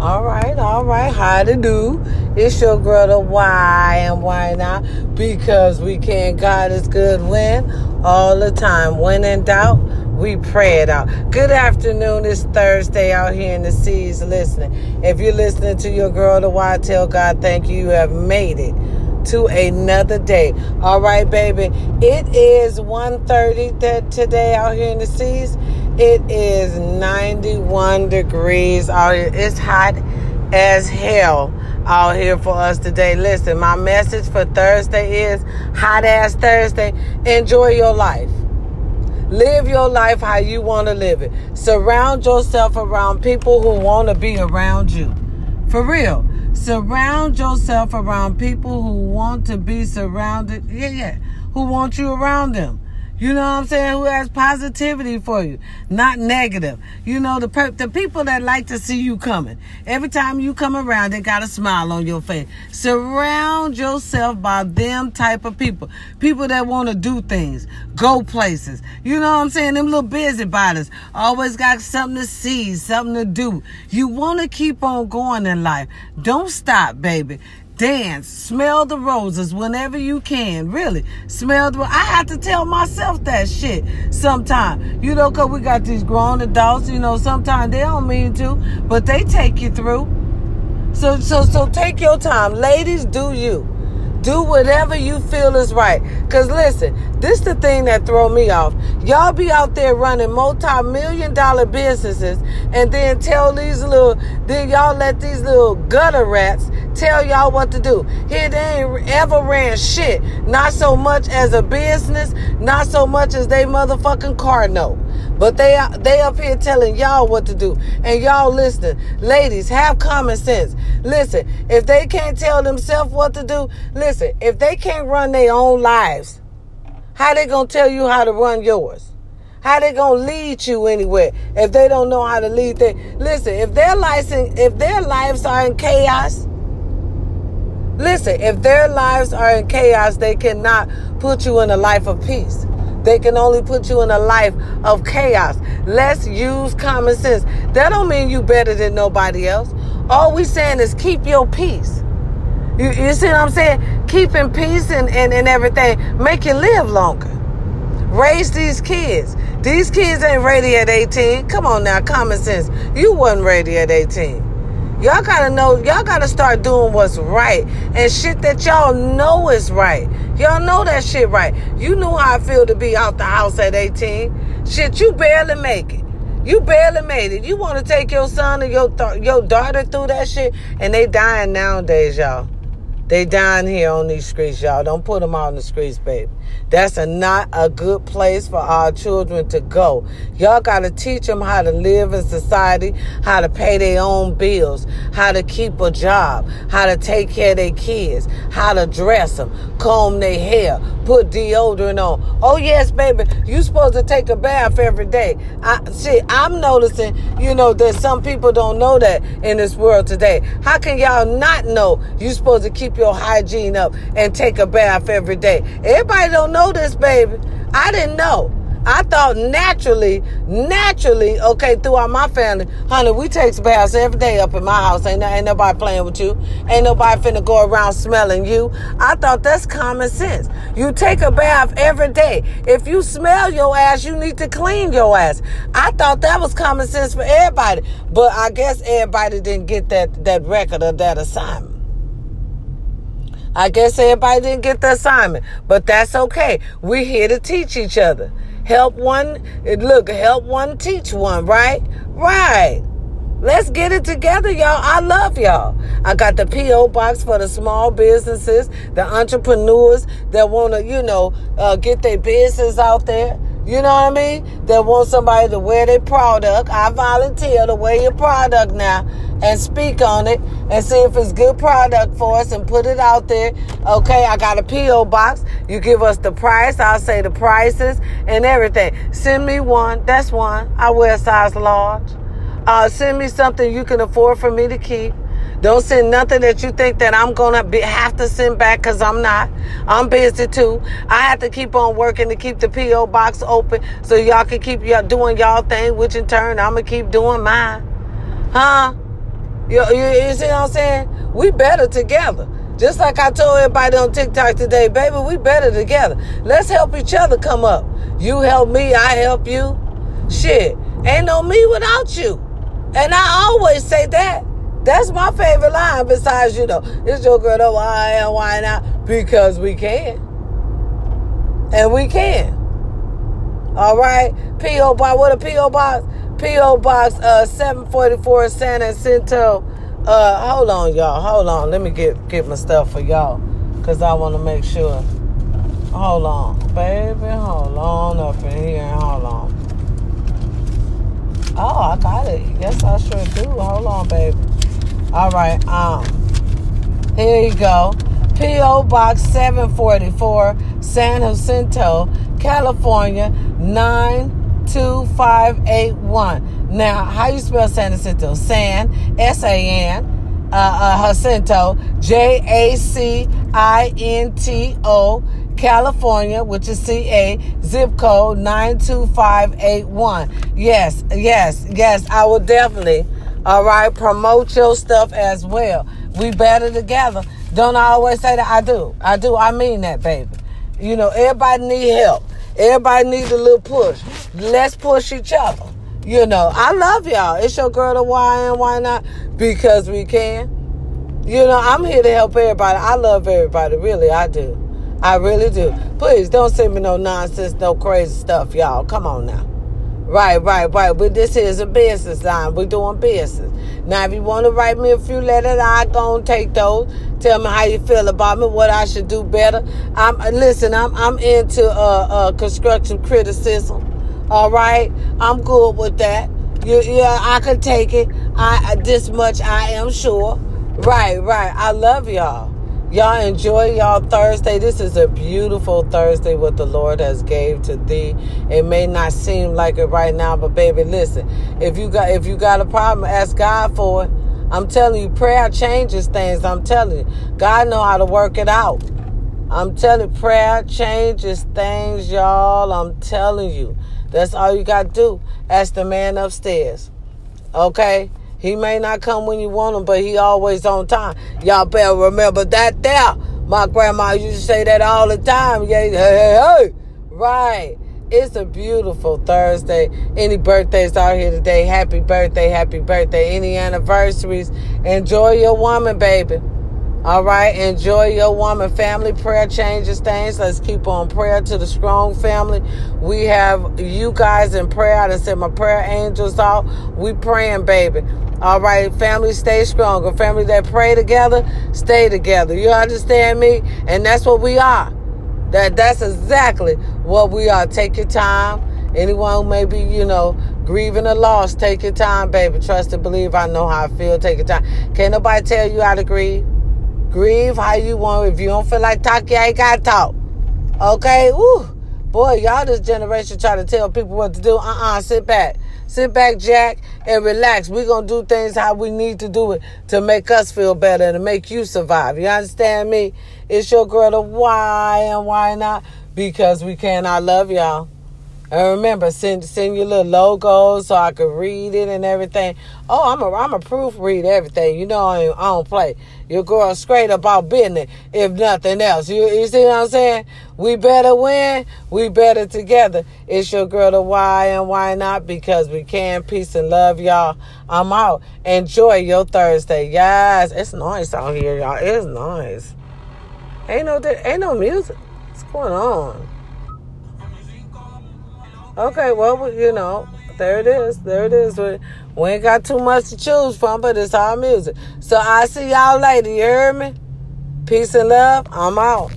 All right, all right. How to do? It's your girl, the why and why not? Because we can. God is good when all the time. When in doubt, we pray it out. Good afternoon. It's Thursday out here in the seas listening. If you're listening to your girl, the why, tell God thank you. You have made it to another day. All right, baby. It is 1.30 today out here in the seas. It is 91 degrees out here. It's hot as hell out here for us today. Listen, my message for Thursday is hot ass Thursday. Enjoy your life. Live your life how you want to live it. Surround yourself around people who want to be around you. For real. Surround yourself around people who want to be surrounded. Yeah, yeah. Who want you around them. You know what I'm saying? Who has positivity for you, not negative. You know, the per- the people that like to see you coming. Every time you come around, they got a smile on your face. Surround yourself by them type of people. People that want to do things, go places. You know what I'm saying? Them little busybodies always got something to see, something to do. You want to keep on going in life. Don't stop, baby dance, smell the roses whenever you can. Really, smell the. I have to tell myself that shit sometimes. You know, cause we got these grown adults. You know, sometimes they don't mean to, but they take you through. So, so, so take your time, ladies. Do you? Do whatever you feel is right. Cause listen, this the thing that throw me off. Y'all be out there running multi-million dollar businesses and then tell these little, then y'all let these little gutter rats tell y'all what to do. Here they ain't ever ran shit. Not so much as a business, not so much as they motherfucking car know. But they they up here telling y'all what to do, and y'all listening. Ladies, have common sense. Listen, if they can't tell themselves what to do, listen. If they can't run their own lives, how they gonna tell you how to run yours? How they gonna lead you anywhere if they don't know how to lead them? Listen, if their license, if their lives are in chaos, listen. If their lives are in chaos, they cannot put you in a life of peace. They can only put you in a life of chaos. Let's use common sense. That don't mean you better than nobody else. All we saying is keep your peace. You, you see what I'm saying? Keeping peace and, and, and everything make you live longer. Raise these kids. These kids ain't ready at 18. Come on now, common sense. You wasn't ready at 18. Y'all gotta know, y'all gotta start doing what's right and shit that y'all know is right. Y'all know that shit right. You knew how I feel to be out the house at 18. Shit, you barely make it. You barely made it. You want to take your son or your th- your daughter through that shit, and they dying nowadays, y'all. They dying here on these streets, y'all. Don't put them out on the streets, baby. That's a not a good place for our children to go. Y'all got to teach them how to live in society, how to pay their own bills, how to keep a job, how to take care of their kids, how to dress them, comb their hair, put deodorant on. Oh yes, baby, you supposed to take a bath every day. I see. I'm noticing, you know, that some people don't know that in this world today. How can y'all not know you supposed to keep your hygiene up and take a bath every day? Everybody don't know this, baby. I didn't know. I thought naturally, naturally, okay, throughout my family, honey, we take baths every day up in my house. Ain't, ain't nobody playing with you. Ain't nobody finna go around smelling you. I thought that's common sense. You take a bath every day. If you smell your ass, you need to clean your ass. I thought that was common sense for everybody. But I guess everybody didn't get that, that record of that assignment. I guess everybody didn't get the assignment, but that's okay. We're here to teach each other. Help one, look, help one teach one, right? Right. Let's get it together, y'all. I love y'all. I got the P.O. box for the small businesses, the entrepreneurs that want to, you know, uh, get their business out there. You know what I mean? That want somebody to wear their product. I volunteer to wear your product now and speak on it and see if it's good product for us and put it out there. Okay, I got a P.O. box. You give us the price. I'll say the prices and everything. Send me one. That's one. I wear a size large. Uh, send me something you can afford for me to keep. Don't send nothing that you think that I'm gonna be, have to send back because I'm not. I'm busy too. I have to keep on working to keep the PO box open so y'all can keep y'all doing y'all thing, which in turn I'm gonna keep doing mine. Huh? You, you, you see what I'm saying? We better together. Just like I told everybody on TikTok today, baby, we better together. Let's help each other come up. You help me, I help you. Shit, ain't no me without you. And I always say that. That's my favorite line. Besides, you know, it's your girl. Why and why not? Because we can, and we can. All right, PO box. What a PO box? PO box. Uh, seven forty four San Jacinto. Uh, hold on, y'all. Hold on. Let me get get my stuff for y'all, cause I want to make sure. Hold on, baby. Hold on up in here. Hold on. Oh, I got it. Yes, I sure do. Hold on, baby. All right. Um, here you go. P.O. Box 744, San Jacinto, California 92581. Now, how you spell San Jacinto? San, S-A-N, uh, uh, Jacinto, J-A-C-I-N-T-O, California, which is CA, zip code 92581. Yes, yes, yes, I will definitely, all right, promote your stuff as well. We better together. Don't I always say that? I do. I do. I mean that, baby. You know, everybody need help. Everybody needs a little push. Let's push each other. You know, I love y'all. It's your girl to why and why not? Because we can. You know, I'm here to help everybody. I love everybody. Really, I do. I really do. Please don't send me no nonsense, no crazy stuff, y'all. Come on now. Right, right, right. But this is a business line. We're doing business. Now, if you want to write me a few letters, I gonna take those. Tell me how you feel about me, what I should do better. I'm listen. I'm I'm into uh, uh criticism. All right, I'm good with that. You, yeah, I can take it. I this much I am sure. Right, right. I love y'all. Y'all enjoy y'all Thursday. This is a beautiful Thursday what the Lord has gave to thee. It may not seem like it right now, but baby, listen. If you got if you got a problem, ask God for it. I'm telling you, prayer changes things. I'm telling you. God know how to work it out. I'm telling you, prayer changes things, y'all. I'm telling you. That's all you got to do. Ask the man upstairs. Okay? He may not come when you want him, but he always on time. Y'all better remember that there. My grandma used to say that all the time. Yeah, hey, hey, hey. Right. It's a beautiful Thursday. Any birthdays out here today? Happy birthday, happy birthday. Any anniversaries? Enjoy your woman, baby. All right, enjoy your woman. Family prayer changes things. Let's keep on prayer to the strong family. We have you guys in prayer. I done sent my prayer angels out. We praying, baby. All right, family, stay stronger. Family that pray together, stay together. You understand me? And that's what we are. That that's exactly what we are. Take your time. Anyone who may be, you know, grieving a loss, take your time, baby. Trust and believe. I know how I feel. Take your time. Can't nobody tell you how to grieve. Grieve how you want. If you don't feel like talking, you ain't got to talk. Okay? Woo. Boy, y'all this generation try to tell people what to do. Uh-uh. Sit back. Sit back, Jack, and relax. We're going to do things how we need to do it to make us feel better and to make you survive. You understand me? It's your girl, the why and why not? Because we can. I love y'all. And remember, send send your little logos so I could read it and everything. Oh, I'm a I'm a proofread everything. You know I, don't play. Your girl straight about business, if nothing else. You you see what I'm saying? We better win. We better together. It's your girl the why and why not? Because we can. Peace and love, y'all. I'm out. Enjoy your Thursday. Yes, it's nice out here, y'all. It's nice. Ain't no ain't no music. What's going on? Okay, well, you know, there it is. There it is. We, we ain't got too much to choose from, but it's our music. So I see y'all later. You hear me? Peace and love. I'm out.